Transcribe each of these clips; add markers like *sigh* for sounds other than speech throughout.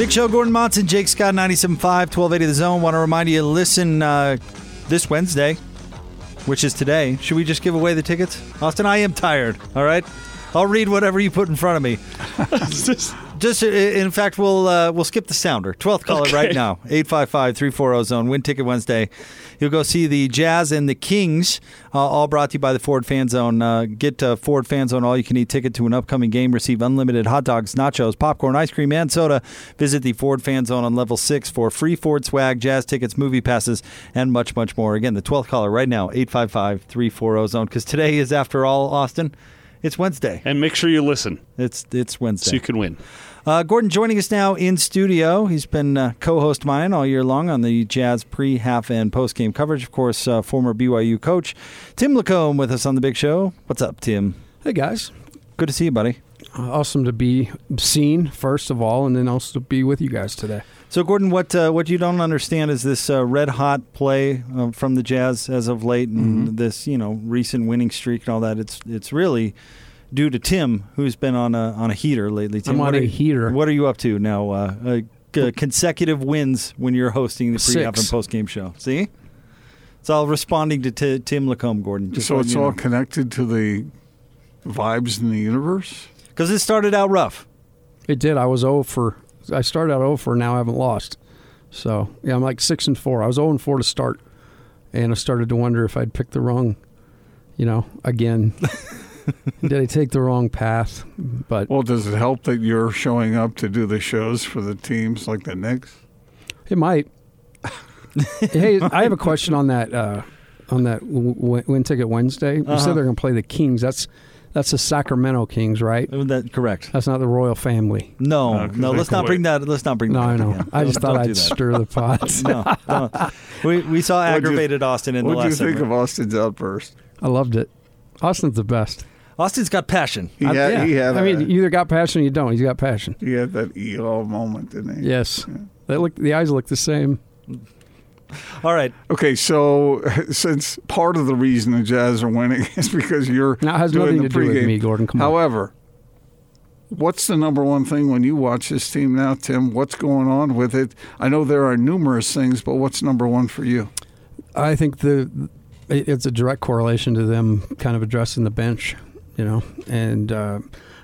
Big Show, Gordon Monson, Jake Scott, 97.5, 1280 The Zone. Want to remind you to listen uh, this Wednesday, which is today. Should we just give away the tickets? Austin, I am tired, all right? I'll read whatever you put in front of me. *laughs* *laughs* just, uh, in fact, we'll uh, we'll skip the sounder. 12th caller Okay. right now, *laughs* 855-340 Zone. Win ticket Wednesday. You'll go see the Jazz and the Kings, uh, all brought to you by the Ford Fan Zone. Uh, get uh, Ford Fan Zone all-you-can-eat ticket to an upcoming game. Receive unlimited hot dogs, nachos, popcorn, ice cream, and soda. Visit the Ford Fan Zone on level 6 for free Ford swag, Jazz tickets, movie passes, and much, much more. Again, the 12th caller right now, 855-340 Zone. Because today is, after all, Austin, it's Wednesday. And make sure you listen It's it's Wednesday. so you can win. Uh, Gordon joining us now in studio. He's been uh, co-host mine all year long on the Jazz pre, half, and post-game coverage. Of course, uh, former BYU coach Tim Lacomb with us on the Big Show. What's up, Tim? Hey guys, Good to see you, buddy. Uh, awesome to be seen first of all, and then also to be with you guys today. So, Gordon, what uh, what you don't understand is this uh, red hot play uh, from the Jazz as of late, and this you know recent winning streak and all that. It's it's really due to Tim, who's been on a on a heater lately. Tim, I'm what on are a you- heater. What are you up to now? Uh, uh, c- consecutive wins when you're hosting the pre, half, and post game show. See, it's all responding to t- Tim Lacomb, Gordon. Just so it's all connected to the vibes in the universe. because it started out rough. It did. I was 0 for. I started out 0 for. Now I haven't lost. So yeah, I'm like six and four. I was 0 and four to start, and I started to wonder if I'd picked the wrong. You know, again, *laughs* *laughs* did I take the wrong path? But Well, does it help that you're showing up to do the shows for the teams like the Knicks? It might. *laughs* hey, I have a question on that. Uh, on that w- w- win ticket Wednesday. You Uh-huh. said they're going to play the Kings. That's that's the Sacramento Kings, right? That correct? That's not the royal family. No, 'cause no. they Let's not quit. bring that. Let's not bring No, that. I know. again. I just thought I'd stir the pot. *laughs* no, don't. we we saw What'd you- aggravated Austin in the last. What do you last think segment. of Austin's outburst? I loved it. Austin's the best. Austin's got passion. He I- had, yeah. he had, I a- mean, you either got passion or you don't. He's got passion. he had that EO moment, didn't he? Yes. They look. The eyes look the same. *laughs* All right, Okay, so *laughs* since part of the reason the Jazz are winning *laughs* is because you're Now it has doing nothing the to do with me, Gordon. Come on. However, what's the number one thing when you watch this team now, Tim? What's going on with it? I know there are numerous things, but what's number one for you? I think the it's a direct correlation to them kind of addressing the bench, you know, and uh,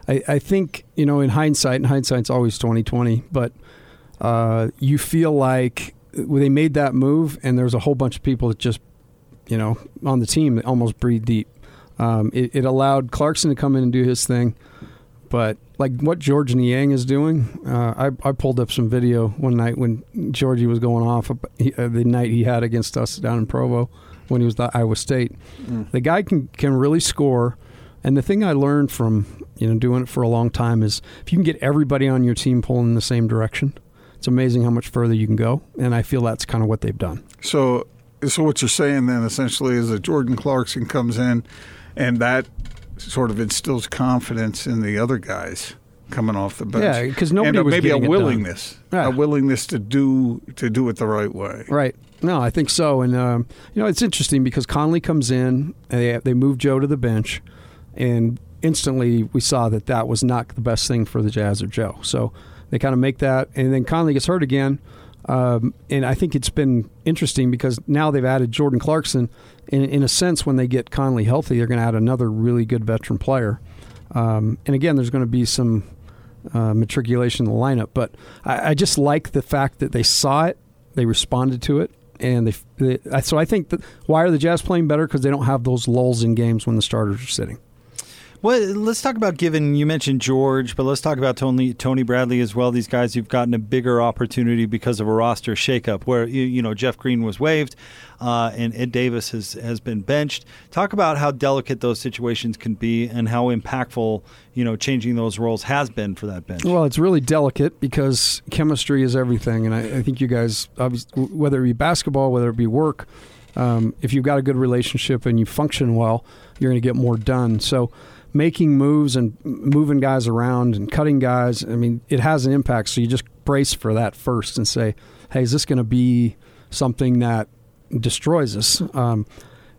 I, I think you know in hindsight, and hindsight's always twenty twenty, but uh, you feel like when they made that move, and there's a whole bunch of people that just you know on the team that almost breathe deep. Um, it, it allowed Clarkson to come in and do his thing, but like what Georges Niang is doing, uh, I, I pulled up some video one night when Georgie was going off he, uh, the night he had against us down in Provo when he was at Iowa State. The guy can can really score, and the thing I learned from you know doing it for a long time is if you can get everybody on your team pulling in the same direction, it's amazing how much further you can go. And I feel that's kind of what they've done. So, so what you're saying then essentially is that Jordan Clarkson comes in, and that sort of instills confidence in the other guys coming off the bench. Yeah, because nobody and uh, was maybe a getting it done. willingness, Yeah. a willingness to do to do it the right way. Right. No, I think so. And um, you know, it's interesting because Conley comes in, and they they move Joe to the bench, and instantly we saw that that was not the best thing for the Jazz or Joe. So they kind of make that, and then Conley gets hurt again. Um, and I think it's been interesting because now they've added Jordan Clarkson. In, in a sense, when they get Conley healthy, they're going to add another really good veteran player. Um, and again, there's going to be some uh, matriculation in the lineup, but I, I just like the fact that they saw it, they responded to it, and they. they so I think that why are the Jazz playing better? Because they don't have those lulls in games when the starters are sitting. Well, let's talk about given you mentioned George, but let's talk about Tony Tony Bradley as well. These guys who've gotten a bigger opportunity because of a roster shakeup, where you, you know Jeff Green was waived, uh, and Ed Davis has has been benched. Talk about how delicate those situations can be, and how impactful you know changing those roles has been for that bench. Well, it's really delicate because chemistry is everything, and I, I think you guys, whether it be basketball, whether it be work, um, if you've got a good relationship and you function well, you're going to get more done. So making moves and moving guys around and cutting guys, I mean, it has an impact. So you just brace for that first and say, hey, is this going to be something that destroys us? Um,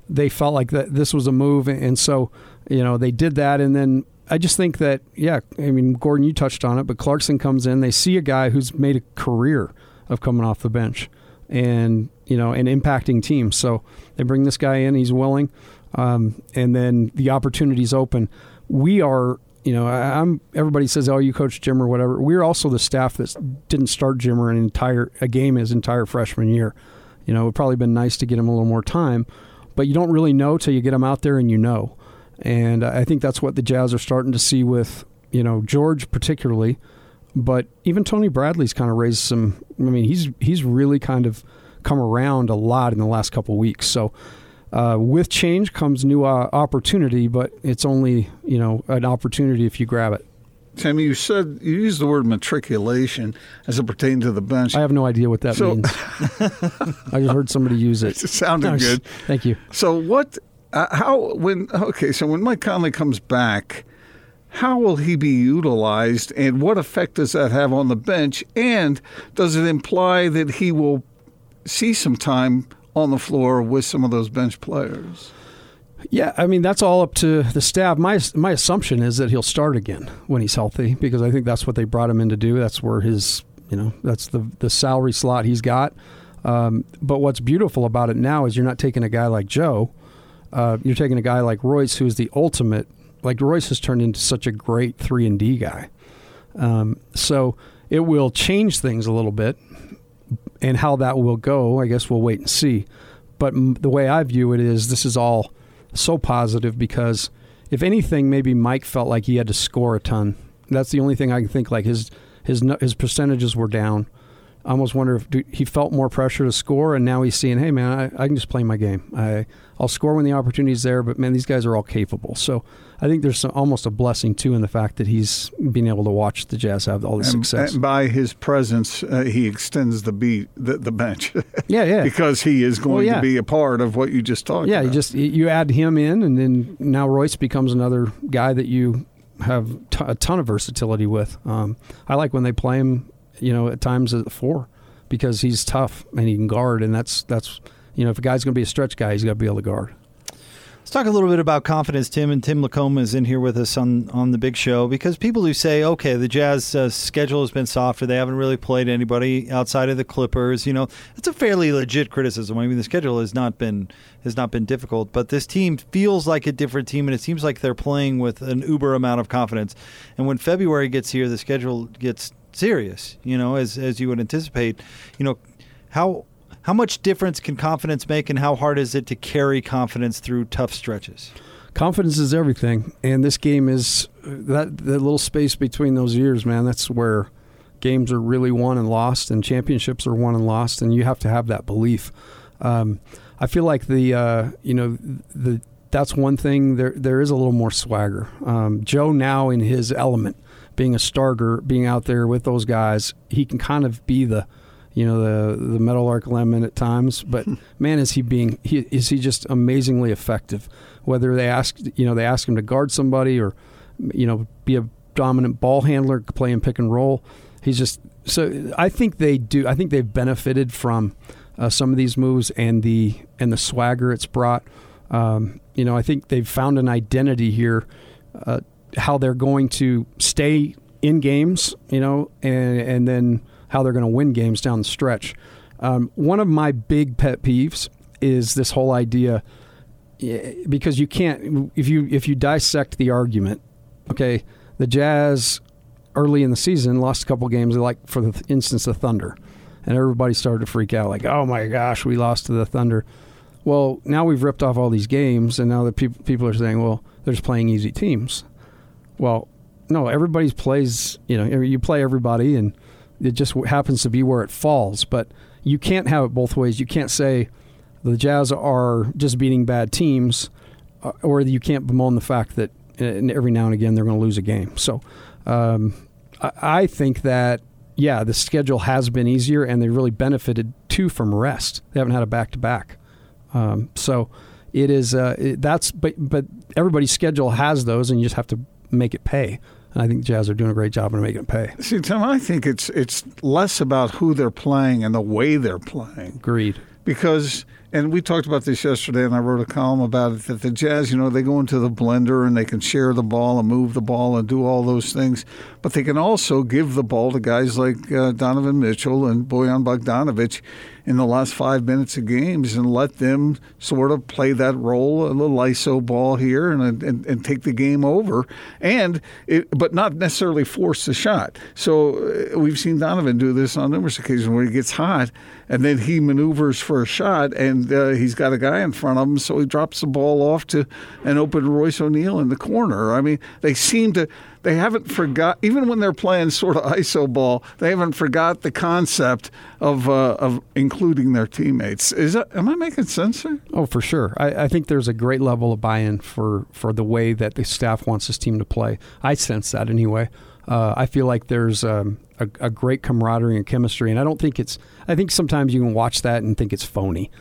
they felt like that this was a move, and so you know they did that, and then I just think that yeah, I mean Gordon, you touched on it, but Clarkson comes in, they see a guy who's made a career of coming off the bench, and you know, and impacting teams. So they bring this guy in, he's willing um, and then the opportunities open. We are, you know, I'm. Everybody says, "Oh, you coach Jim or whatever." We're also the staff that didn't start Jimmer an entire a game his entire freshman year. You know, it would probably been nice to get him a little more time, but you don't really know till you get him out there and you know. And I think that's what the Jazz are starting to see with you know George particularly, but even Tony Bradley's kind of raised some. I mean, he's he's really kind of come around a lot in the last couple weeks. So uh, with change comes new uh, opportunity, but it's only you know an opportunity if you grab it. Sammy, you said you used the word matriculation as it pertained to the bench. I have no idea what that so, means. *laughs* I just heard somebody use it. It sounded good. Thank you. So what? Uh, how? When? Okay. So when Mike Conley comes back, how will he be utilized, and what effect does that have on the bench? And does it imply that he will see some time on the floor with some of those bench players. Yeah, I mean that's all up to the staff. My my assumption is that he'll start again when he's healthy because I think that's what they brought him in to do. That's where his you know that's the the salary slot he's got. Um, but what's beautiful about it now is you're not taking a guy like Joe. Uh, you're taking a guy like Royce, who's the ultimate. Like Royce has turned into such a great three and D guy. Um, so it will change things a little bit and how that will go, I guess we'll wait and see. But the way I view it is this is all so positive because if anything, maybe Mike felt like he had to score a ton. That's the only thing I can think. Like his his his percentages were down. I almost wonder if he felt more pressure to score, and now he's seeing, hey man, I, I can just play my game. I I'll score when the opportunity's there, but man, these guys are all capable. So I think there's some, almost a blessing too in the fact that he's being able to watch the Jazz have all this and, success. And by his presence, uh, he extends the beat the, the bench. *laughs* yeah, yeah. because he is going well, yeah. to be a part of what you just talked yeah, about. Yeah, you just you add him in, and then now Royce becomes another guy that you have t- a ton of versatility with. Um, I like when they play him, you know, at times at four because he's tough and he can guard, and that's that's you know if a guy's going to be a stretch guy, he's got to be able to guard. Let's talk a little bit about confidence, Tim. And Tim Lacomb is in here with us on, on the big show because people who say, okay, the Jazz uh, schedule has been softer, they haven't really played anybody outside of the Clippers. You know, it's a fairly legit criticism. I mean, the schedule has not been has not been difficult, but this team feels like a different team, and it seems like they're playing with an uber amount of confidence. And when February gets here, the schedule gets serious. You know, as as you would anticipate. You know, how how much difference can confidence make, and how hard is it to carry confidence through tough stretches? Confidence is everything, and this game is that the little space between those years, man. That's where games are really won and lost, and championships are won and lost, and you have to have that belief. Um, I feel like the uh, you know the that's one thing. There there is a little more swagger. Um, Joe now in his element, being a starter, being out there with those guys, he can kind of be the you know the the Meadowlark Lemon at times. But man, is he being he, is he just amazingly effective? Whether they ask you know they ask him to guard somebody or you know be a dominant ball handler, playing pick and roll. He's just so. I think they do. I think they've benefited from uh, some of these moves and the and the swagger it's brought. Um, you know, I think they've found an identity here. Uh, how they're going to stay in games, you know, and and then how they're going to win games down the stretch. Um, one of my big pet peeves is this whole idea because you can't if you if you dissect the argument. Okay, the Jazz early in the season lost a couple games, like for the instance the Thunder, and everybody started to freak out like, oh my gosh, we lost to the Thunder. Well, now we've ripped off all these games, and now the people people are saying, well, they're just playing easy teams. Well, no, everybody plays. You know, you play everybody, and it just happens to be where it falls. But you can't have it both ways. You can't say the Jazz are just beating bad teams, uh, or you can't bemoan the fact that uh, every now and again they're going to lose a game. So um, I, think that yeah, the schedule has been easier, and they really benefited too from rest. They haven't had a back to back, so it is uh, it, that's but but everybody's schedule has those, and you just have to make it pay. And I think the Jazz are doing a great job of making it pay. See, Tim, I think it's it's less about who they're playing and the way they're playing. Agreed. Because and we talked about this yesterday, and I wrote a column about it that the Jazz, you know, they go into the blender and they can share the ball and move the ball and do all those things, but they can also give the ball to guys like uh, Donovan Mitchell and Bojan Bogdanovic in the last five minutes of games and let them sort of play that role, a little ISO ball here, and and, and take the game over, and it, but not necessarily force the shot. So uh, we've seen Donovan do this on numerous occasions where he gets hot and then he maneuvers for a shot, and uh, he's got a guy in front of him, so he drops the ball off to an open Royce O'Neale in the corner. I mean, they seem to they haven't forgot even when they're playing sort of iso ball they haven't forgot the concept of uh, of including their teammates. Is that am i making sense here? oh for sure. I, I, think there's a great level of buy-in for for the way that the staff wants this team to play. I sense that anyway. Uh, i feel like there's um, a, a great camaraderie and chemistry and i don't think it's i think sometimes you can watch that and think it's phony.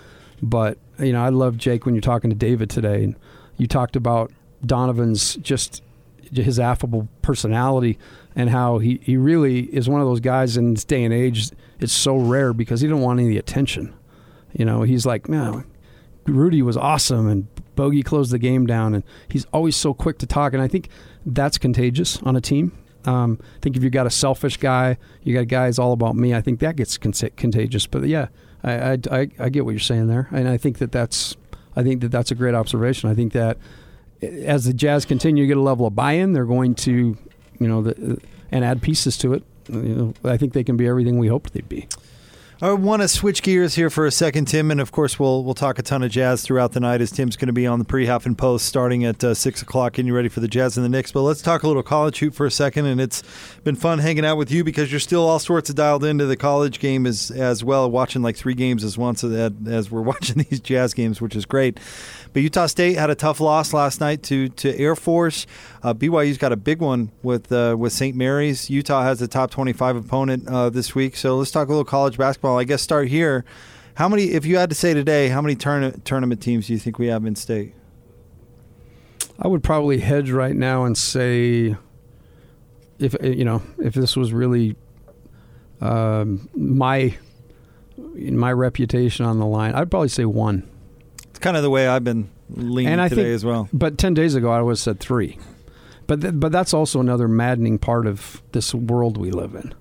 But you know i love jake when you're talking to david today and you talked about donovan's just his affable personality and how he, he really is one of those guys in this day and age. It's so rare because he didn't want any attention. You know, he's like, man, Rudy was awesome and Bogey closed the game down, and he's always so quick to talk. And I think that's contagious on a team. Um, I think if you got a selfish guy, you got guys all about me. I think that gets con- contagious. But yeah, I, I, I, I get what you're saying there, and I think that that's I think that that's a great observation. I think that as the Jazz continue to get a level of buy-in, they're going to, you know, the, and add pieces to it. You know, I think they can be everything we hoped they'd be. I want to switch gears here for a second, Tim, and of course we'll we'll talk a ton of Jazz throughout the night as Tim's going to be on the pre and post starting at uh, six o'clock, and you ready for the Jazz and the Knicks. But let's talk a little college hoop for a second, and it's been fun hanging out with you because you're still all sorts of dialed into the college game as as well, watching like three games as once as we're *laughs* watching these Jazz games, which is great. But Utah State had a tough loss last night to to Air Force. Uh, BYU's got a big one with uh, with St. Mary's. Utah has a top 25 opponent uh, this week. So let's talk a little college basketball. I guess start here. How many, if you had to say today, how many turn, tournament teams do you think we have in state? I would probably hedge right now and say, if you know, if this was really um, my my reputation on the line, I'd probably say one. It's kind of the way I've been leaning and I today think, as well. But ten days ago, I would have said three. But th- but that's also another maddening part of this world we live in,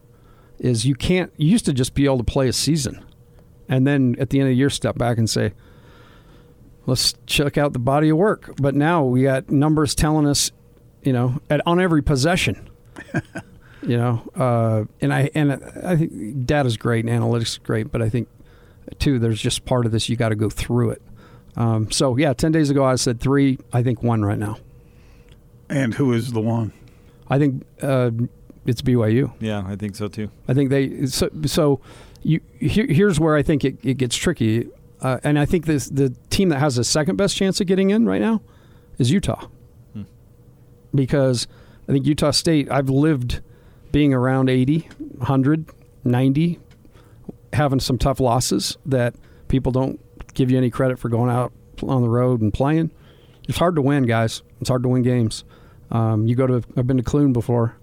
is you can't. You used to just be able to play a season, and then at the end of the year, step back and say, let's check out the body of work. But now we got numbers telling us, you know, at, on every possession. *laughs* you know, uh, and I and I think data's great and analytics is great, but I think too there's just part of this you got to go through it. Um, so yeah, ten days ago I said three. I think one right now. And who is the one? I think uh, it's BYU. Yeah, I think so too. I think they so, so you here, here's where I think it, it gets tricky, uh, and I think this the team that has the second best chance of getting in right now is Utah, hmm. because I think Utah State. I've lived being around 80, 100, 90, having some tough losses that people don't give you any credit for going out on the road and playing. It's hard to win, guys. It's hard to win games. Um, you go to I've been to Clune before.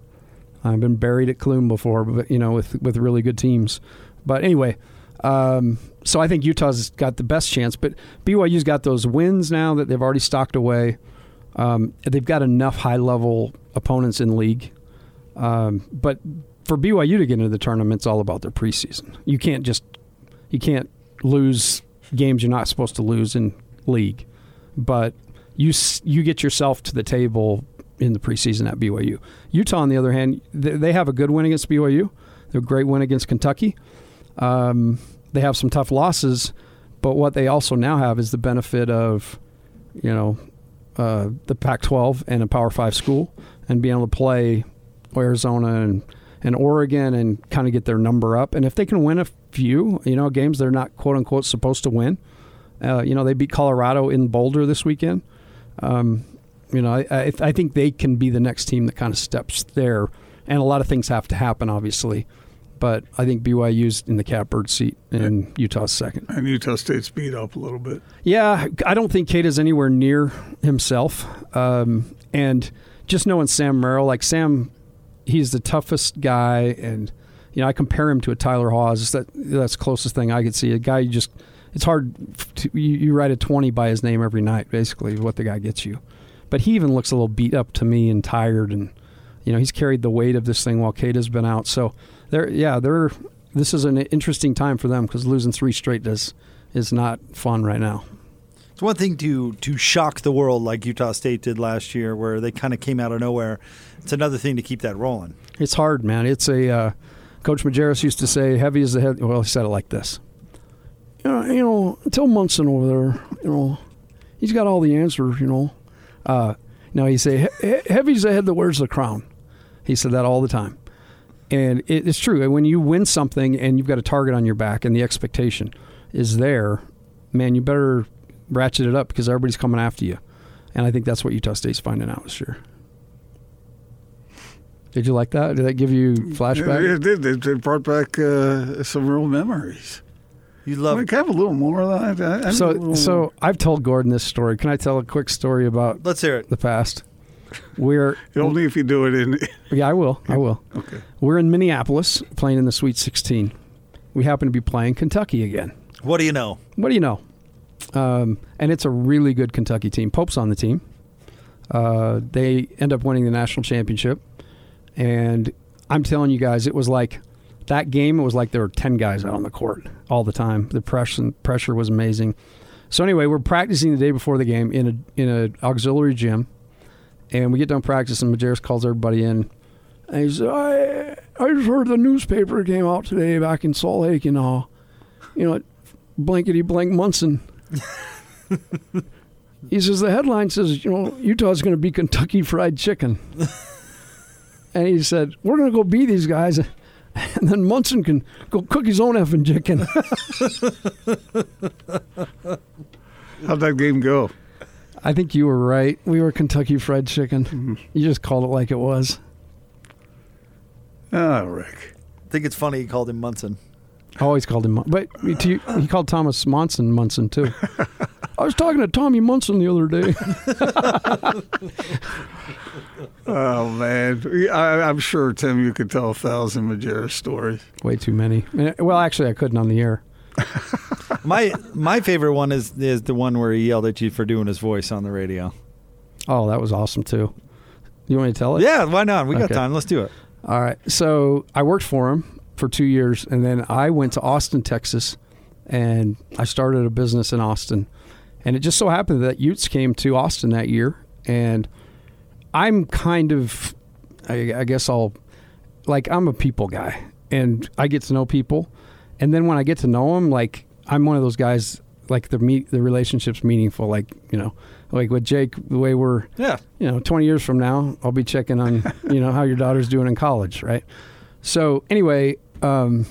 I've been buried at Clune before, but you know with with really good teams. But anyway, um, so I think Utah's got the best chance. But BYU's got those wins now that they've already stocked away. Um, they've got enough high level opponents in league. Um, but for BYU to get into the tournament, it's all about their preseason. You can't just you can't lose games you're not supposed to lose in league, but you you get yourself to the table in the preseason at BYU. Utah, on the other hand, they have a good win against BYU. They're a great win against Kentucky. Um, they have some tough losses, but what they also now have is the benefit of, you know, uh, the Pac-12 and a Power Five school, and being able to play Arizona and and Oregon and kind of get their number up. And if they can win a few, you know, games they're not quote unquote supposed to win. Uh, you know, they beat Colorado in Boulder this weekend. Um, you know, I, I, think they can be the next team that kind of steps there. And a lot of things have to happen, obviously. But I think BYU's in the catbird seat and Utah's second. And Utah State's beat up a little bit. Yeah, I don't think Queta is anywhere near himself. Um, and just knowing Sam Merrill, like Sam, he's the toughest guy, and you know I compare him to a Tyler Haws. That that's the closest thing I could see. A guy you just it's hard to, you, you write a twenty by his name every night, basically, is what the guy gets you. But he even looks a little beat up to me and tired, and you know he's carried the weight of this thing while Queta has been out. So they're yeah they're this is an interesting time for them because losing three straight does is not fun right now. It's one thing to to shock the world like Utah State did last year, where they kind of came out of nowhere. It's another thing to keep that rolling. It's hard, man. It's a uh, Coach Majerus used to say, "Heavy is the head." Well, he said it like this. You know, you know, tell Munson over there, you know, he's got all the answers. You know, uh, no, he say, "Heavy's ahead the head that wears the crown." He said that all the time, and it, it's true. When you win something and you've got a target on your back and the expectation is there, man, you better ratchet it up because everybody's coming after you. And I think that's what Utah State's finding out this year. Did you like that? Did that give you flashback? It did. It, it brought back uh, some real memories. You I love mean, can I have a little more of that? I, I So, so more. I've told Gordon this story. Can I tell a quick story about Let's hear it. the past? We're *laughs* only if you do it in. *laughs* yeah, I will. I will. *laughs* Okay. We're in Minneapolis playing in the Sweet 16. We happen to be playing Kentucky again. What do you know? What do you know? Um, and it's a really good Kentucky team. Pope's on the team. Uh, they end up winning the national championship. And I'm telling you guys, it was like that game. It was like there were 10 guys out on the court all the time. The pressure, pressure was amazing. So anyway, we're practicing the day before the game in a in a auxiliary gym, and we get done practicing. Majerus calls everybody in, and he says, "I I just heard the newspaper came out today back in Salt Lake, and uh, you know, blankety blank Munson." *laughs* he says the headline says, you know, Utah's going to be Kentucky Fried Chicken, *laughs* and he said, "We're going to go beat these guys." *laughs* And then Munson can go cook his own effing chicken. *laughs* How'd that game go? I think you were right. We were Kentucky Fried Chicken. Mm-hmm. You just called it like it was. Oh, Rick. I think it's funny he called him Munson. I always called him, Mun- but to you, he called Thomas Monson Munson too. *laughs* I was talking to Tommy Munson the other day. *laughs* Oh man, I, I'm sure Tim, you could tell a thousand Majerus stories. Way too many. Eh, Well, actually, I couldn't on the air. *laughs* My my favorite one is is the one where he yelled at you for doing his voice on the radio. Oh, that was awesome too. You want me to tell it? Yeah, why not? We got time. Let's do it. All right. So I worked for him for two years, and then I went to Austin, Texas, and I started a business in Austin. And it just so happened that Utes came to Austin that year, and I'm kind of, I, I guess I'll, like I'm a people guy, and I get to know people, and then when I get to know them, like I'm one of those guys. Like the meet, the relationship's meaningful. Like you know, like with Jake, the way we're Yeah. you know, 20 years from now, I'll be checking on, *laughs* you know, how your daughter's doing in college, right? So anyway, um,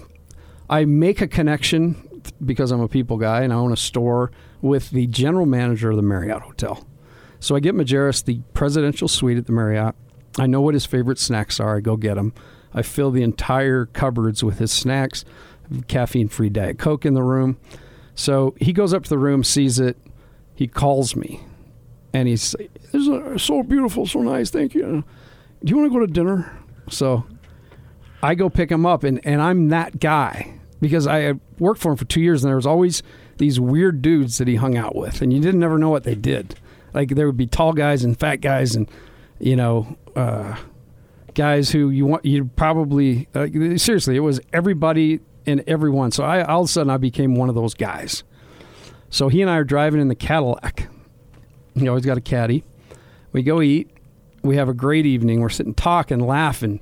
I make a connection because I'm a people guy and I own a store with the general manager of the Marriott Hotel. So I get Majerus the presidential suite at the Marriott. I know what his favorite snacks are. I go get them. I fill the entire cupboards with his snacks, caffeine-free Diet Coke in the room. So he goes up to the room, sees it. He calls me and he's this is uh, so beautiful, so nice. Thank you. Do you want to go to dinner? So I go pick him up, and, and I'm that guy because I worked for him for two years, and there was always these weird dudes that he hung out with, and you didn't ever know what they did. Like there would be tall guys and fat guys, and you know, uh, guys who you want you probably uh, seriously, it was everybody and everyone. So I all of a sudden I became one of those guys. So he and I are driving in the Cadillac. He always got a caddy. We go eat. We have a great evening. We're sitting talking, laughing.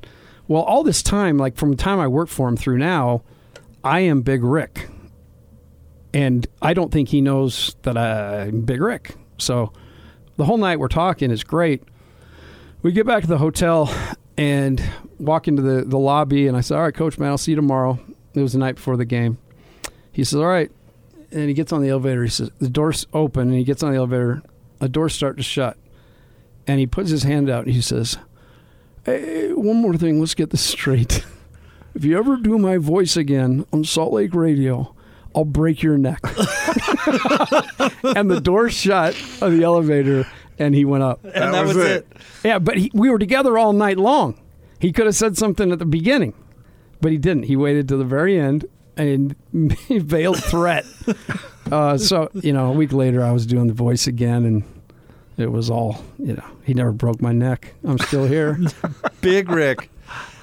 Well, all this time, like from the time I worked for him through now, I am Big Rick. And I don't think he knows that I'm Big Rick. So the whole night we're talking. It's great. We get back to the hotel and walk into the, the lobby, and I said, All right, coach, man, I'll see you tomorrow. It was the night before the game. He says, All right. And he gets on the elevator. He says, The door's open, and he gets on the elevator. The doors start to shut. And he puts his hand out and he says, Hey, one more thing. Let's get this *laughs* straight. If you ever do my voice again on Salt Lake Radio, I'll break your neck. *laughs* and the door shut of the elevator, and he went up. And that, That was, was it. it. Yeah, but he, we were together all night long. He could have said something at the beginning, but he didn't. He waited to the very end and he *laughs* veiled threat. *laughs* uh, so, you know, a week later, I was doing the voice again, and it was all, you know, he never broke my neck. I'm still here. Big Rick.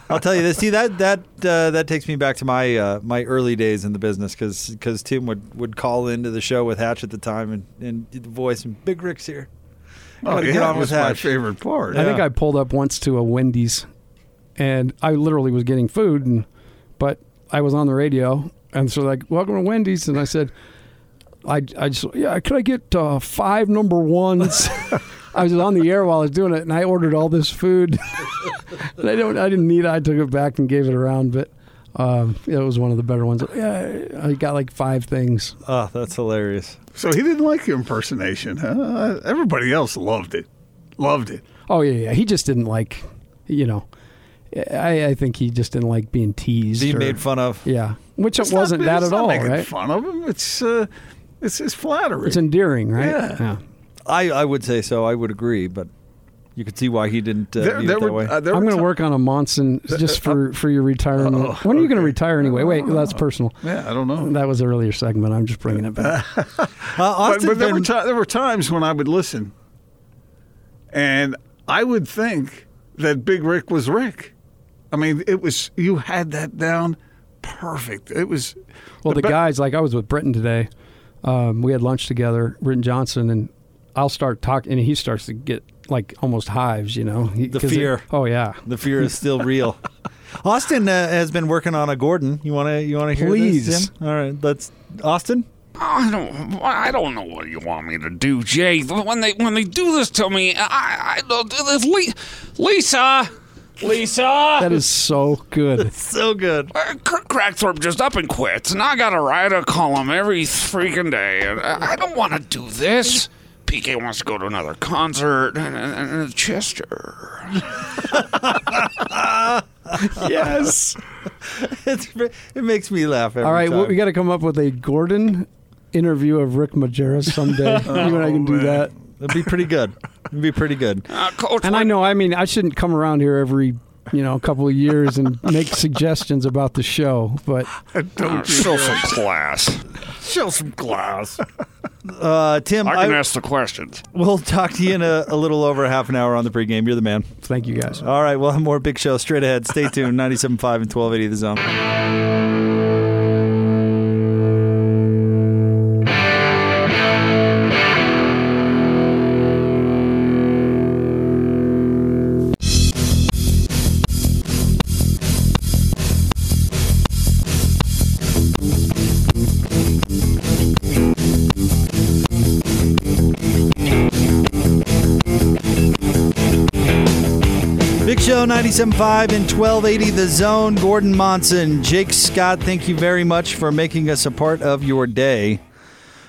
I'll tell you this. See that that uh, that takes me back to my uh, my early days in the business because Tim would, would call into the show with Hatch at the time and, and do the voice and Big Rick's here. Oh, Gotta yeah, get on that's with my favorite part. I think I pulled up once to a Wendy's, and I literally was getting food, and but I was on the radio, and so like, welcome to Wendy's, and I said, I, I just yeah, could I get uh, five number ones? *laughs* I was on the air while I was doing it, and I ordered all this food, *laughs* and I don't, I didn't need it. I took it back and gave it around, but. Um, it was one of the better ones. Yeah, I got like five things. Oh, that's hilarious. So he didn't like your impersonation, huh? Everybody else loved it. Loved it. Oh yeah, yeah. He just didn't like, you know. I, I think he just didn't like being teased. Being or- made fun of. Yeah, which It's it wasn't not, that it's at not all, making right? fun of him. It's uh, it's it's flattery. It's endearing, right? Yeah. I, I would say so. I would agree, but you could see why he didn't uh, there, there it that were, way. uh, I'm going to ti- work on a Monson *laughs* just for, for your retirement. Oh, when are you going to retire anyway? Wait, that's personal. Yeah, I don't know. That was an earlier segment. I'm just bringing it back. *laughs* uh, But, but there, were been- ti- there were times when I would listen, and I would think that Big Rick was Rick. I mean, it was you had that down perfect. It was Well, the be- guys, like I was with Britton today. Um, we had lunch together, Britton Johnson, and I'll start talking, and he starts to get like almost hives, you know. He- The 'cause it- fear. oh yeah. the fear is still *laughs* real. Austin uh, has been working on a Gordon. You want to you want to hear Please. this? Tim? All right, let's Austin. I don't. I don't know what you want me to do, Jay. When they when they do this to me, I I don't do this. Le- Lisa, Lisa. That is so good. *laughs* So good. Uh, Kurt Kragthorpe just up and quits, and I gotta write a column every freaking day. And I I don't want to do this. PK wants to go to another concert, Chester. *laughs* yes. It's, it makes me laugh every All right, time. well, we got to come up with a Gordon interview of Rick Majerus someday. *laughs* you and I can do that. It'd be pretty good. It'd be pretty good. Uh, Coach, And I know, I mean, I shouldn't come around here every, you know, a couple of years and make suggestions about the show, but *laughs* uh, show some class. Show some class. Uh, Tim, I I, can ask the questions. we'll talk to you in a, a little over half an hour on the pregame. You're the man. thank you guys. All right, we'll have more big show straight ahead. Stay tuned. *laughs* 97.5 and 1280 The Zone. Show 97.5 and 1280 The Zone. Gordon Monson, Jake Scott, thank you very much for making us a part of your day.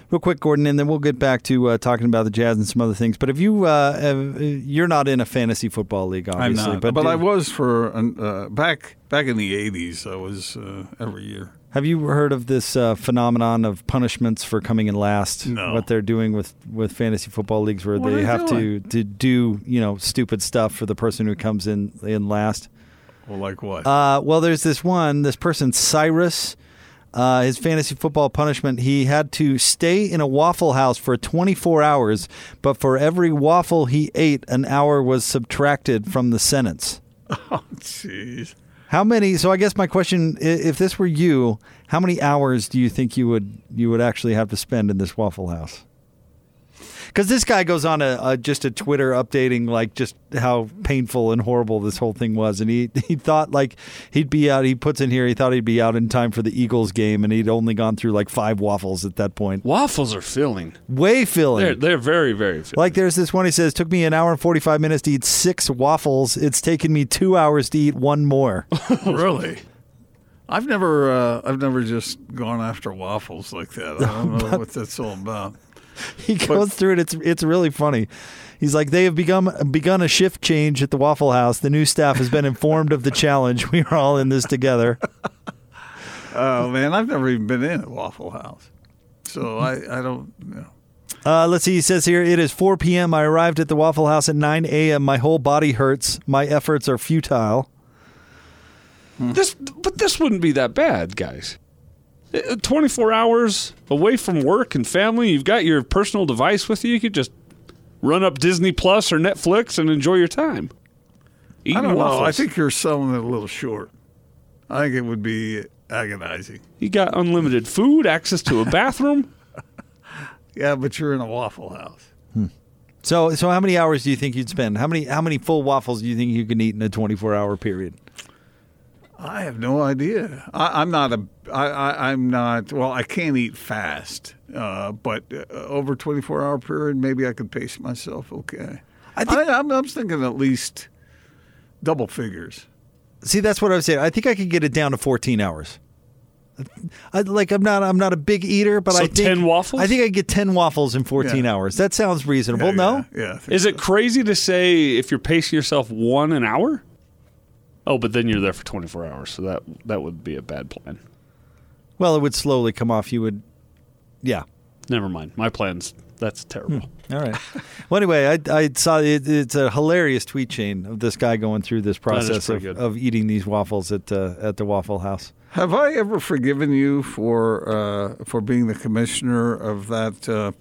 Real quick, Gordon, and then we'll get back to uh, talking about the Jazz and some other things. But if you, uh, have, you're not in a fantasy football league, I'm obviously. not, but, but, do- I was for uh, back back in the '80s. I was uh, every year. Have you heard of this uh, phenomenon of punishments for coming in last? No. What they're doing with, with fantasy football leagues, where What are they they have to, doing? to do you know stupid stuff for the person who comes in in last. Well, like what? Uh, well, there's this one, this person, Cyrus. Uh, his fantasy football punishment, he had to stay in a Waffle House for 24 hours, but for every waffle he ate, an hour was subtracted from the sentence. *laughs* oh, jeez. How many? So I guess my question, if this were you, how many hours do you think you would you would actually have to spend in this Waffle House? Because this guy goes on a, a just a Twitter updating like just how painful and horrible this whole thing was, and he he thought like he'd be out. He puts in here he thought he'd be out in time for the Eagles game, and he'd only gone through like five waffles at that point. Waffles are filling. Way filling. They're they're very very filling. like there's this one he says took me an hour and 45 minutes to eat six waffles it's taken me two hours to eat one more *laughs* really? I've never, uh, I've never just gone after waffles like that. I don't *laughs* know what that's all about. *laughs* he goes through it. It's it's really funny. He's like they have begun begun a shift change at the waffle house. The new staff has been informed of the challenge. We are all in this together. *laughs* Oh man, I've never even been in a Waffle House, so I, I don't. You know. uh, let's see. He says here it is 4 p.m i arrived at the waffle house at 9 a.m my whole body hurts. My efforts are futile. This, but this wouldn't be that bad, guys. Uh, 24 hours away from work and family, you've got your personal device with you. You could just run up Disney Plus or Netflix and enjoy your time. I don't know. I think you're selling it a little short. I think it would be agonizing. you got unlimited food, access to a bathroom. *laughs* Yeah, but you're in a Waffle House. so so how many hours do you think you'd spend how many how many full waffles do you think you can eat in a 24 hour period I have no idea. I, I'm not a. I, I, I'm not. Well, I can't eat fast, uh, but uh, over 24 hour period, maybe I could pace myself. Okay. I I think- I, am I'm thinking at least double figures. See, that's what I was saying. I think I could get it down to 14 hours. I, like I'm not I'm not a big eater, but So I think 10 waffles? I think I could get 10 waffles in 14 Yeah. hours. That sounds reasonable. Yeah, no? Yeah. yeah I think Is it crazy to say if you're pacing yourself one an hour? Oh, but then you're there for 24 hours, so that that would be a bad plan. Well, it would slowly come off. You would Yeah. Never mind. My plans. That's terrible. All right. *laughs* well, anyway, I, I saw it, it's a hilarious tweet chain of this guy going through this process of, of eating these waffles at uh, at the Waffle House. Have I ever forgiven you for uh, for being the commissioner of that uh,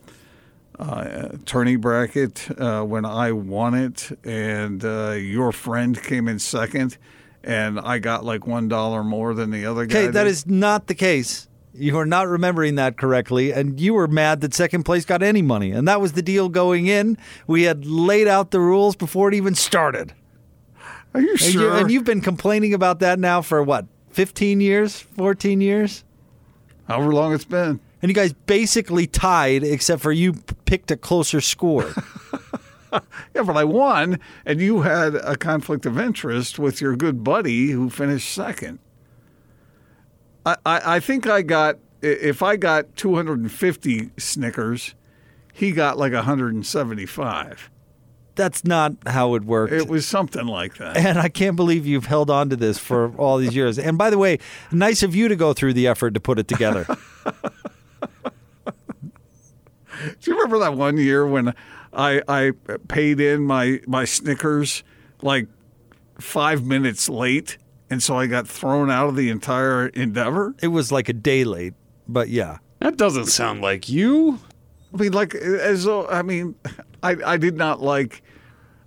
uh, tourney bracket uh, when I won it and uh, your friend came in second and I got like one dollar more than the other guy? Okay, that did? is not the case. You are not remembering that correctly, and you were mad that second place got any money, and that was the deal going in. We had laid out the rules before it even started. Are you And, sure? you, and you've been complaining about that now for what, 15 years, 14 years? However long it's been. And you guys basically tied, except for you picked a closer score. *laughs* *laughs* Yeah, but I won, and you had a conflict of interest with your good buddy who finished second. I, I, I think I got, if I got 250 Snickers, he got like 175. That's not how it worked. It was something like that. and I can't believe you've held on to this for all these years. And by the way, nice of you to go through the effort to put it together. *laughs* Do you remember that one year when I, I paid in my, my Snickers like five minutes late? And so I got thrown out of the entire endeavor? it was like a day late, but yeah. That doesn't sound like you. I mean, like as though I mean, I I did not like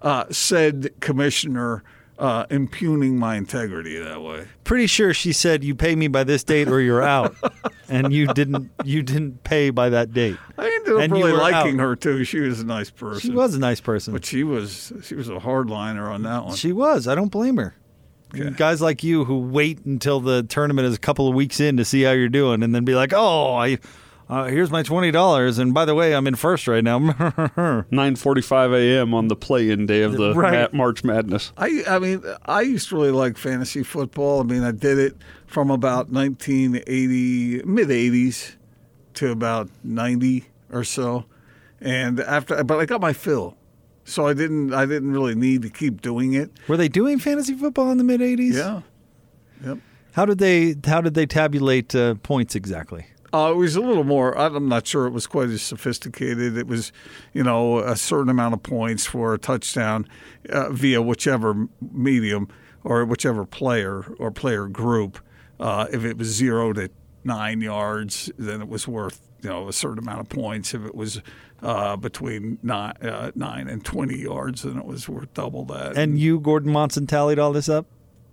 uh, said commissioner uh, impugning my integrity that way. Pretty sure she said you pay me by this date or you're out. *laughs* and you didn't you didn't pay by that date. I ended up And really liking out. her too. She was a nice person. She was a nice person. but she was she was a hardliner on that one. She was. I don't blame her. Guys like you who wait until the tournament is a couple of weeks in to see how you're doing, and then be like, "Oh, I, uh, here's my twenty dollars, and by the way, I'm in first right now." *laughs* 9:45 a.m. on the play-in day of the *laughs* Right. March Madness. I I mean, I used to really like fantasy football. I mean, I did it from about 1980 mid 80s to about 90 or so, and after, but I got my fill. So I didn't. I didn't really need to keep doing it. Were they doing fantasy football in the mid '80s? Yeah. Yep. How did they How did they tabulate uh, points exactly? Uh, it was a little more. I'm not sure it was quite as sophisticated. It was, you know, a certain amount of points for a touchdown uh, via whichever medium or whichever player or player group. Uh, if it was zero to nine yards, then it was worth you know a certain amount of points. If it was uh, between nine, uh, nine and twenty yards, then it was worth double that. And you, Gordon Monson, tallied all this up.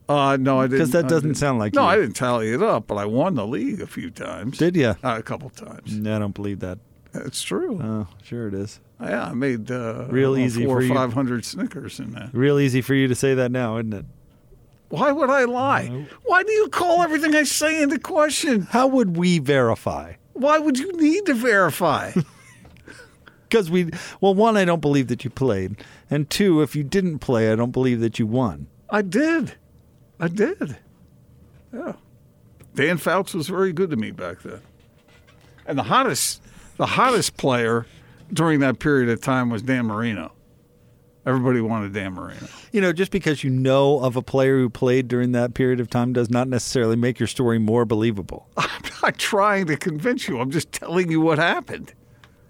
Uh, no, I didn't. 'Cause that I doesn't sound like no. you. I didn't tally it up, but I won the league a few times. Did you? Uh, a couple times. No, I don't believe that. It's true. Oh, sure it is. Yeah, I made uh, Real about easy four for or you. five hundred Snickers in that. Real easy for you to say that now, isn't it? Why would I lie? Why do you call everything I say into question? How would we verify? Why would you need to verify? *laughs* *laughs* Because we, well, one, I don't believe that you played, and two, if you didn't play, I don't believe that you won. I did. I did. Yeah. Dan Fouts was very good to me back then. And the hottest the hottest player during that period of time was Dan Marino. Everybody wanted Dan Marino. You know, just because you know of a player who played during that period of time does not necessarily make your story more believable. *laughs* I'm not trying to convince you. I'm just telling you what happened.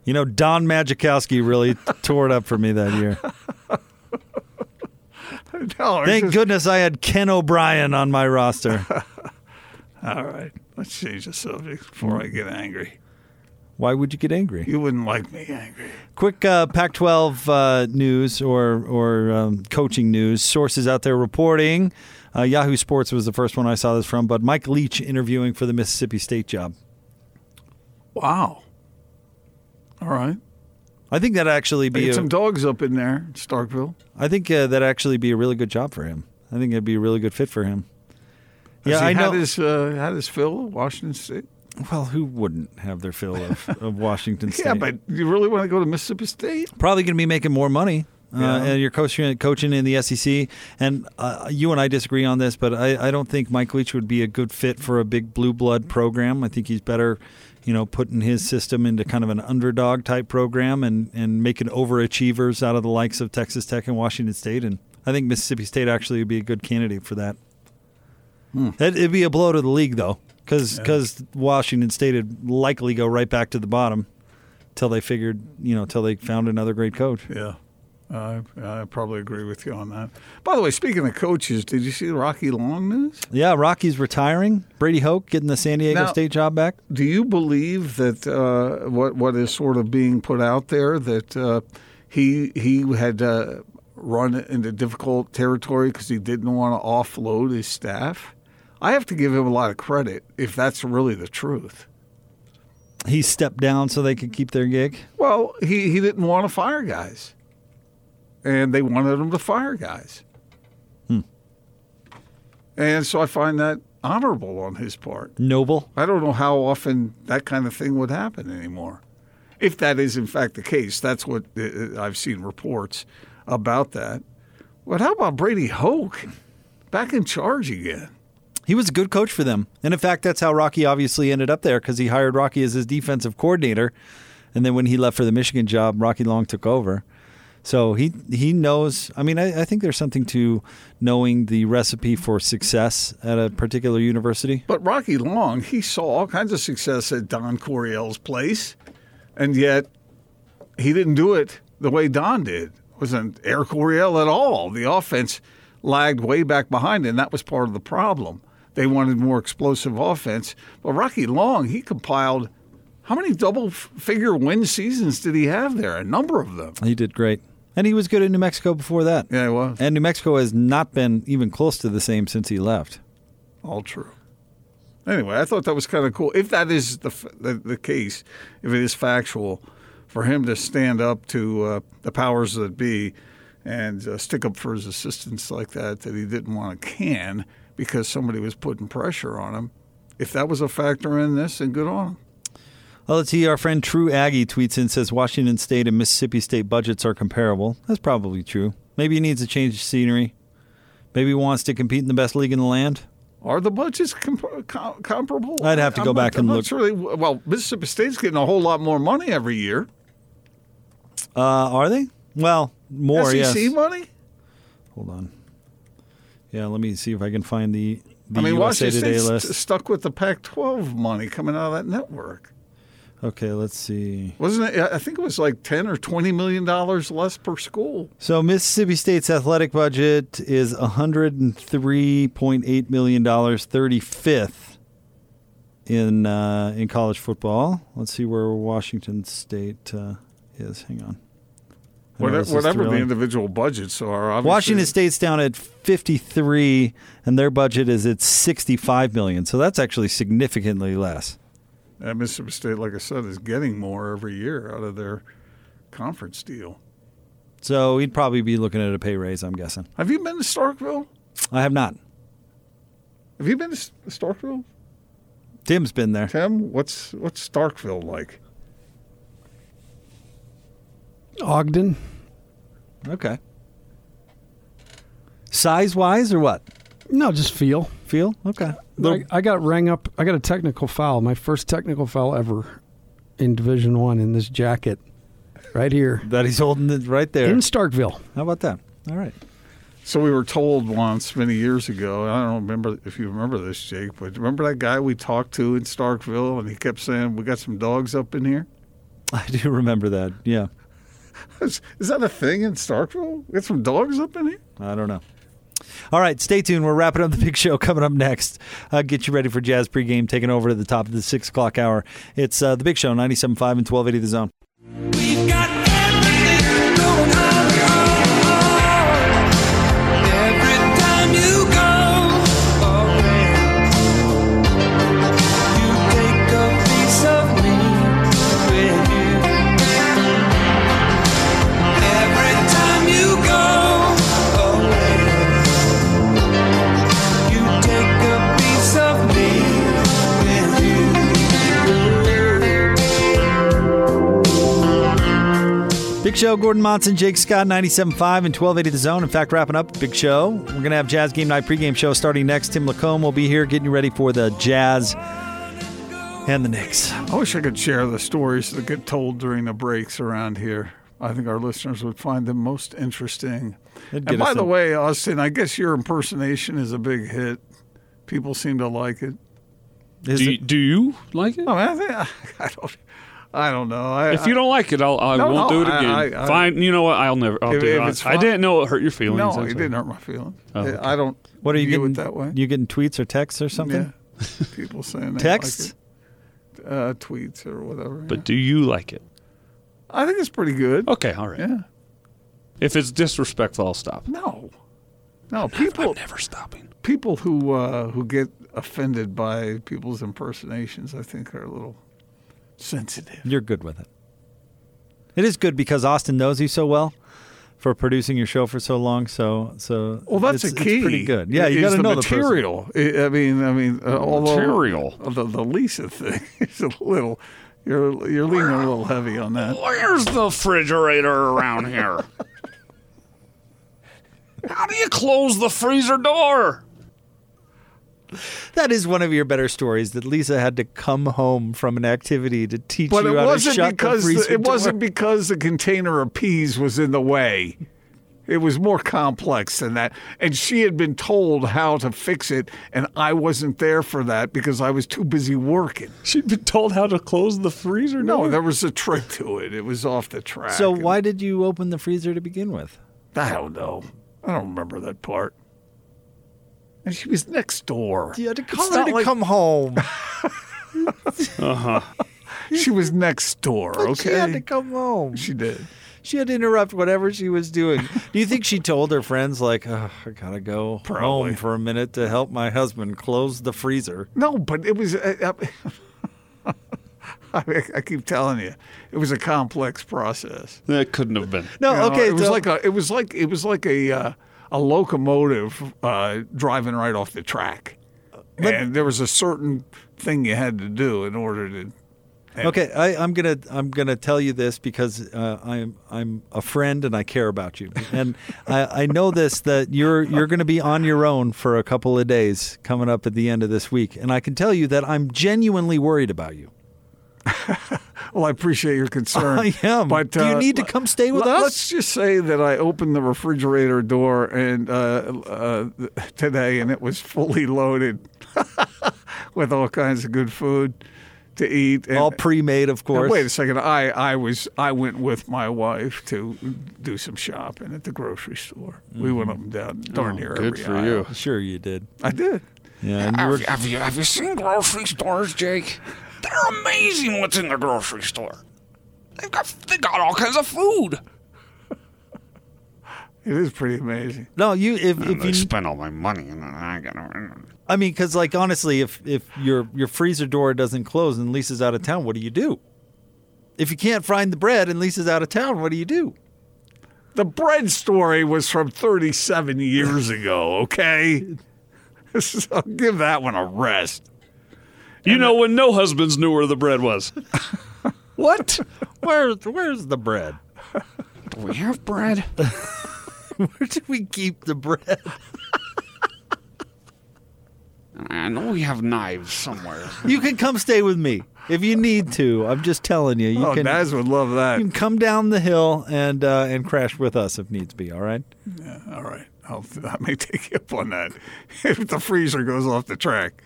You know, Don Majkowski really *laughs* tore it up for me that year. *laughs* *laughs* No, Thank just- goodness I had Ken O'Brien on my roster. *laughs* All right. Let's change the subject before I get angry. Why would you get angry? You wouldn't like me angry. Quick uh, Pac-12 uh, news or or um, coaching news. Sources out there reporting. Uh, Yahoo Sports was the first one I saw this from, but Mike Leach interviewing for the Mississippi State job. Wow. All right. I think that actually be a, some dogs up in there, Starkville. I think uh, that actually be a really good job for him. I think it'd be a really good fit for him. Has Yeah, I know. His, uh, had his fill at Washington State. well, who wouldn't have their fill of, of Washington *laughs* State? Yeah, but you really want to go to Mississippi State? probably going to be making more money. Uh, Yeah. and you're coaching, coaching in the SEC, and uh, you and I disagree on this, but I, I don't think Mike Leach would be a good fit for a big blue blood program. I think he's better, you know, putting his system into kind of an underdog type program and, and making overachievers out of the likes of Texas Tech and Washington State. And I think Mississippi State actually would be a good candidate for that. Hmm. It, it'd be a blow to the league, though, because Washington State would likely go right back to the bottom till they figured, you know, till they found another great coach. Yeah. I I probably agree with you on that. By the way, speaking of coaches, did you see Rocky Long news? Yeah, Rocky's retiring. Brady Hoke getting the San Diego Now- State job back. Do you believe that uh, what what is sort of being put out there that uh, he he had uh, run into difficult territory because he didn't want to offload his staff? I have to give him a lot of credit if that's really the truth. He stepped down so they could keep their gig. Well, he, he didn't want to fire guys, and they wanted him to fire guys. And so I find that honorable on his part. Noble. I don't know how often that kind of thing would happen anymore. If that is in fact the case, that's what uh, I've seen reports about that. But how about Brady Hoke back in charge again? He was a good coach for them. And in fact, that's how Rocky obviously ended up there because he hired Rocky as his defensive coordinator. And then when he left for the Michigan job, Rocky Long took over. So he he knows. I mean, I, I think there's something to knowing the recipe for success at a particular university. But Rocky Long, he saw all kinds of success at Don Coryell's place, and yet he didn't do it the way Don did. It wasn't Air Coryell at all. The offense lagged way back behind, and that was part of the problem. They wanted more explosive offense. But Rocky Long, he compiled how many double figure win seasons did he have there? A number of them. He did great. And he was good in New Mexico before that. Yeah, he was. And New Mexico has not been even close to the same since he left. All true. Anyway, I thought that was kind of cool. If that is the, the the case, if it is factual, for him to stand up to uh, the powers that be and uh, stick up for his assistants like that, that he didn't want to can because somebody was putting pressure on him. If that was a factor in this, then good on him. Well, let's see. Our friend True Aggie tweets in says Washington State and Mississippi State budgets are comparable. That's probably true. Maybe he needs a change of scenery. Maybe he wants to compete in the best league in the land. Are the budgets comp- com- comparable? I'd have to go I'm back not, and I'm look. Well, Mississippi State's getting a whole lot more money every year. Uh, are they? Well, more. SEC yes. money. Hold on. Yeah, let me see if I can find the the I mean, USA Washington Today State's list. st- stuck with the Pac-12 money coming out of that network. Okay, let's see. Wasn't it? I think it was like ten or twenty million dollars less per school. So Mississippi State's athletic budget is 103.8 million dollars, 35th in uh, in college football. Let's see where Washington State uh, is. Hang on. Whatever, whatever the individual budgets are. Obviously, Washington State's down at 53 and their budget is at 65 million. So that's actually significantly less. Uh, Mississippi State, like I said, is getting more every year out of their conference deal. So he'd probably be looking at a pay raise. I'm guessing. Have you been to Starkville? I have not. Have you been to Starkville? Tim's been there. Tim, what's what's Starkville like? Ogden. Okay. Size wise or what? No, just feel. Feel okay. I, I got rang up. I got a technical foul. My first technical foul ever in Division One in this jacket, right here that he's holding it right there. in Starkville. How about that? All right. So we were told once many years ago. I don't remember if you remember this, Jake, but remember that guy we talked to in Starkville, and he kept saying, "We got some dogs up in here." *laughs* I do remember that. Yeah. *laughs* Is, is that a thing in Starkville? We got some dogs up in here. I don't know. All right, stay tuned. We're wrapping up the big show coming up next. Uh, get you ready for Jazz pregame, taking over at the top of the six o'clock hour. It's uh, the big show, 97.5 and 1280 The Zone. Show, Gordon Monson, Jake Scott, 97.5 and 1280 The Zone. In fact, wrapping up Big Show. We're going to have Jazz Game Night pregame show starting next. Tim Lacomb will be here getting you ready for the Jazz and the Knicks. I wish I could share the stories that get told during the breaks around here. I think our listeners would find them most interesting. And by the in- way, Austin, I guess your impersonation is a big hit. People seem to like it. Is Do you, it- do you like it? Oh, I, mean, I, think, *laughs* I don't. I don't know. I, If you don't like it, I'll, I No, won't no, do it again. I- I- Fine. You know what? I'll never. I'll If- do if it. it's I didn't know it hurt your feelings. no, it didn't hurt my feelings. Oh, okay. I don't. what are you view getting? it that way? You getting tweets or texts or something? Yeah. *laughs* People saying they Texts? like it. Uh, tweets or whatever. But yeah. do you like it? I think it's pretty good. Okay. All right. Yeah. If it's disrespectful, I'll stop. No. No, people I'm never stopping. people who uh, who get offended by people's impersonations, I think, are a little sensitive. You're good with it. It is good because Austin knows you so well for producing your show for so long. So, so Well, that's it's, a key. It's pretty good. Yeah, you got to the know the material. I I mean, I mean, uh, although Material. the the Lisa thing *laughs* is a little. You're you're leaning a little heavy on that. Where's the refrigerator around here? How do you close the freezer door? That is one of your better stories. That Lisa had to come home from an activity to teach But you it how to wasn't shut because the the- freezer it wasn't door. because the container of peas was in the way. It was more complex than that. And she had been told how to fix it, and I wasn't there for that because I was too busy working. She'd been told how to close the freezer No, door. there was a trick to it. It was off the track. So why did you open the freezer to begin with? I don't know. I don't remember that part. And she was next door. You had to call It's her to like- come home. *laughs* uh huh. She was next door, But okay? She had to come home. She did. She had to interrupt whatever she was doing. Do you think she told her friends like, oh, "I gotta go Probably. home for a minute to help my husband close the freezer"? No, but it was. Uh, uh, *laughs* I, I keep telling you, it was a complex process. That couldn't have been. No, You know, okay. it was so- like a. It was like it was like a uh, a locomotive uh, driving right off the track, and there was a certain thing you had to do in order to. Okay, I, I'm gonna I'm gonna tell you this because uh, I'm I'm a friend and I care about you, and *laughs* I, I know this that you're you're gonna be on your own for a couple of days coming up at the end of this week, and I can tell you that I'm genuinely worried about you. *laughs* Well, I appreciate your concern. I am. But Do you uh, need to come stay with let- us? Let's just say that I opened the refrigerator door and uh, uh, *laughs* today, and it was fully loaded *laughs* with all kinds of good food to eat. And, All pre-made, of course. wait a second. I, I was I went with my wife to do some shopping at the grocery store. We went up and down darn near good every for aisle. you. Sure, you did. I did. Yeah, and you Have, were, you- have you have you seen grocery stores, Jake? They're amazing. What's in the grocery store? They've got they got all kinds of food. It is pretty amazing. no, you if And if they you spend all my money, and then I gotta. I mean, because like honestly, if if your your freezer door doesn't close and Lisa's out of town, what do you do? If you can't find the bread and Lisa's out of town, what do you do? The bread story was from 37 years ago, okay? *laughs* so give that one a rest. You know when no husbands knew where the bread was. *laughs* What? Where's where's the bread? Do we have bread? *laughs* Where do we keep the bread? *laughs* I know we have knives somewhere. You can come stay with me if you need to. I'm just telling you. You oh, can. Naz would love that. You can come down the hill and uh, and crash with us if needs be. All right. All right. I'll, I may take you up on that if the freezer goes off the track.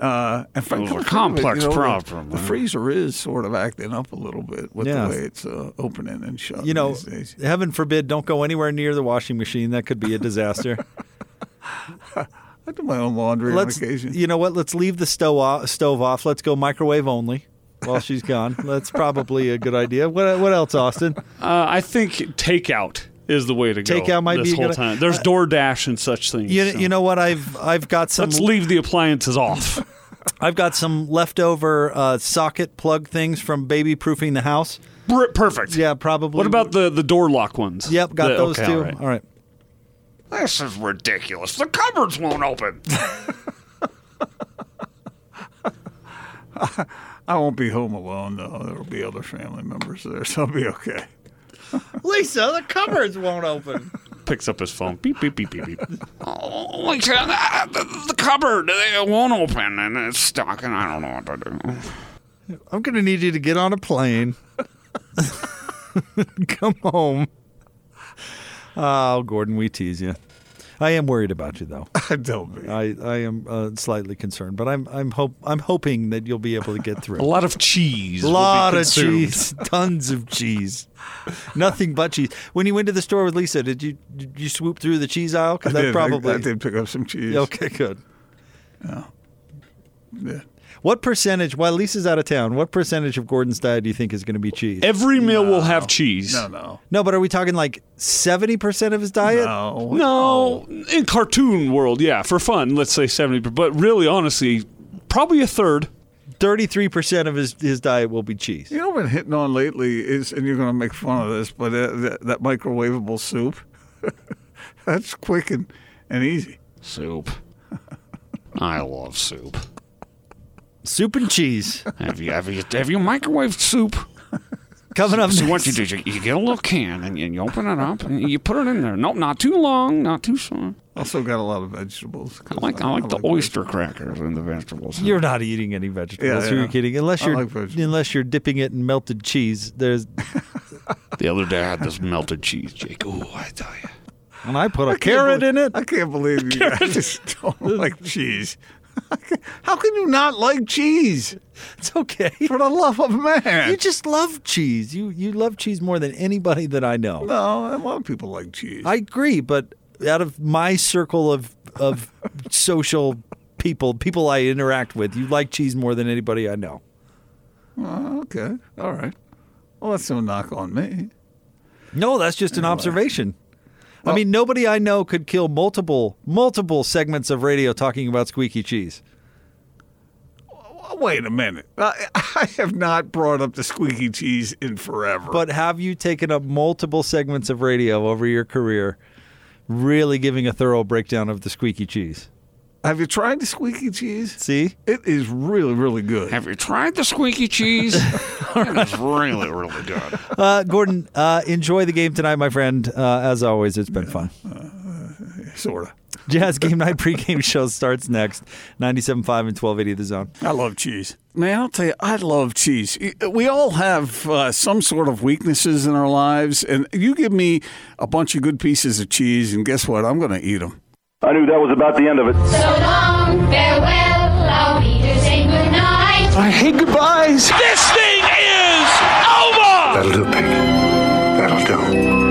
Uh, in fact, It was a come to think of it, complex you know, problem, The huh? freezer is sort of acting up a little bit with Yeah. the way it's uh, opening and shutting You know, these days. heaven forbid, don't go anywhere near the washing machine. That could be a disaster. *laughs* I do my own laundry Let's. on occasion. You know what? Let's leave the stove off. Stove off. Let's go microwave only while she's gone. That's probably a good idea. What What else, Austin? Uh, I think takeout is the way to go. Takeout might this be a whole good- time. There's DoorDash and such things. You, so. you know what? I've I've got some. let's leave the appliances off. *laughs* I've got some leftover uh, socket plug things from baby proofing the house. Br- Perfect. Yeah, probably. What about the the door lock ones? Yep, got The- those okay, too. all right. all right. This is ridiculous. The cupboards won't open. *laughs* *laughs* I won't be home alone though. There'll be other family members there, so I'll be okay. Lisa, the cupboards won't open. Picks up his phone. Beep beep beep beep beep. Oh, like uh, the, the cupboard it won't open and it's stuck, and I don't know what to do. I'm gonna need you to get on a plane. *laughs* *laughs* Come home. Oh, Gordon, we tease you. I am worried about you, though. *laughs* Don't be. I, I am uh, slightly concerned, but I'm I'm hope I'm hoping that you'll be able to get through. *laughs* A lot of cheese. A lot of cheese, *laughs* tons of cheese, nothing but cheese. When you went to the store with Lisa, did you did you swoop through the cheese aisle? Because did, I- probably I, did pick up some cheese. okay, good. Yeah. Yeah. What percentage? While Lisa's out of town, what percentage of Gordon's diet do you think is going to be cheese? Every meal will have cheese. No, no, no, but are we talking like seventy percent of his diet? no. No, in cartoon world, yeah, for fun, let's say 70, but really honestly, probably a third. Thirty-three percent of his his diet will be cheese. You know what I've been hitting on lately is, and you're going to make fun of this, but uh, that, that microwavable soup, *laughs* that's quick and, and easy. Soup. *laughs* I love soup. Soup and cheese Have you have you have you microwaved soup? coming up. So next. what you do? You, you get a little can and you, you open it up and you put it in there. No, not too long, not too short. Also got a lot of vegetables. I like I like the vegetables. oyster crackers and the vegetables. You're not eating any vegetables. Yeah, Are you yeah. kidding? Unless you're like unless you're dipping it in melted cheese. There's *laughs* The other day I had this melted cheese, Jake. Oh, I tell you. and I put a I carrot believe- in it. I can't believe you *laughs* guys don't like cheese. *laughs* How can you not like cheese? It's okay. For the love of man. You just love cheese. You you love cheese more than anybody that I know. no, a lot of people like cheese. I agree, but out of my circle of of social people, people I interact with, you like cheese more than anybody I know. Oh, okay, all right. Well, that's no knock on me. No, that's just an observation. I mean, nobody I know could kill multiple multiple segments of radio talking about squeaky cheese. Wait a minute. I, I have not brought up the squeaky cheese in forever. But have you taken up multiple segments of radio over your career, really giving a thorough breakdown of the squeaky cheese? Have you tried the squeaky cheese? See? It is really, really good. Have you tried the squeaky cheese? *laughs* it's really, really good. Uh, Gordon, uh, enjoy the game tonight, my friend. Uh, as always, it's been fun. Sort of. Jazz Game Night pregame *laughs* show starts next. 97.5 and 1280 The Zone. I love cheese. Man, I'll tell you, I love cheese. We all have uh, some sort of weaknesses in our lives, and you give me a bunch of good pieces of cheese, and guess what? I'm going to eat them. I knew that was about the end of it. So long, farewell, I'll be to say goodnight. I hate goodbyes. This thing is over! That'll do, Pig. That'll do.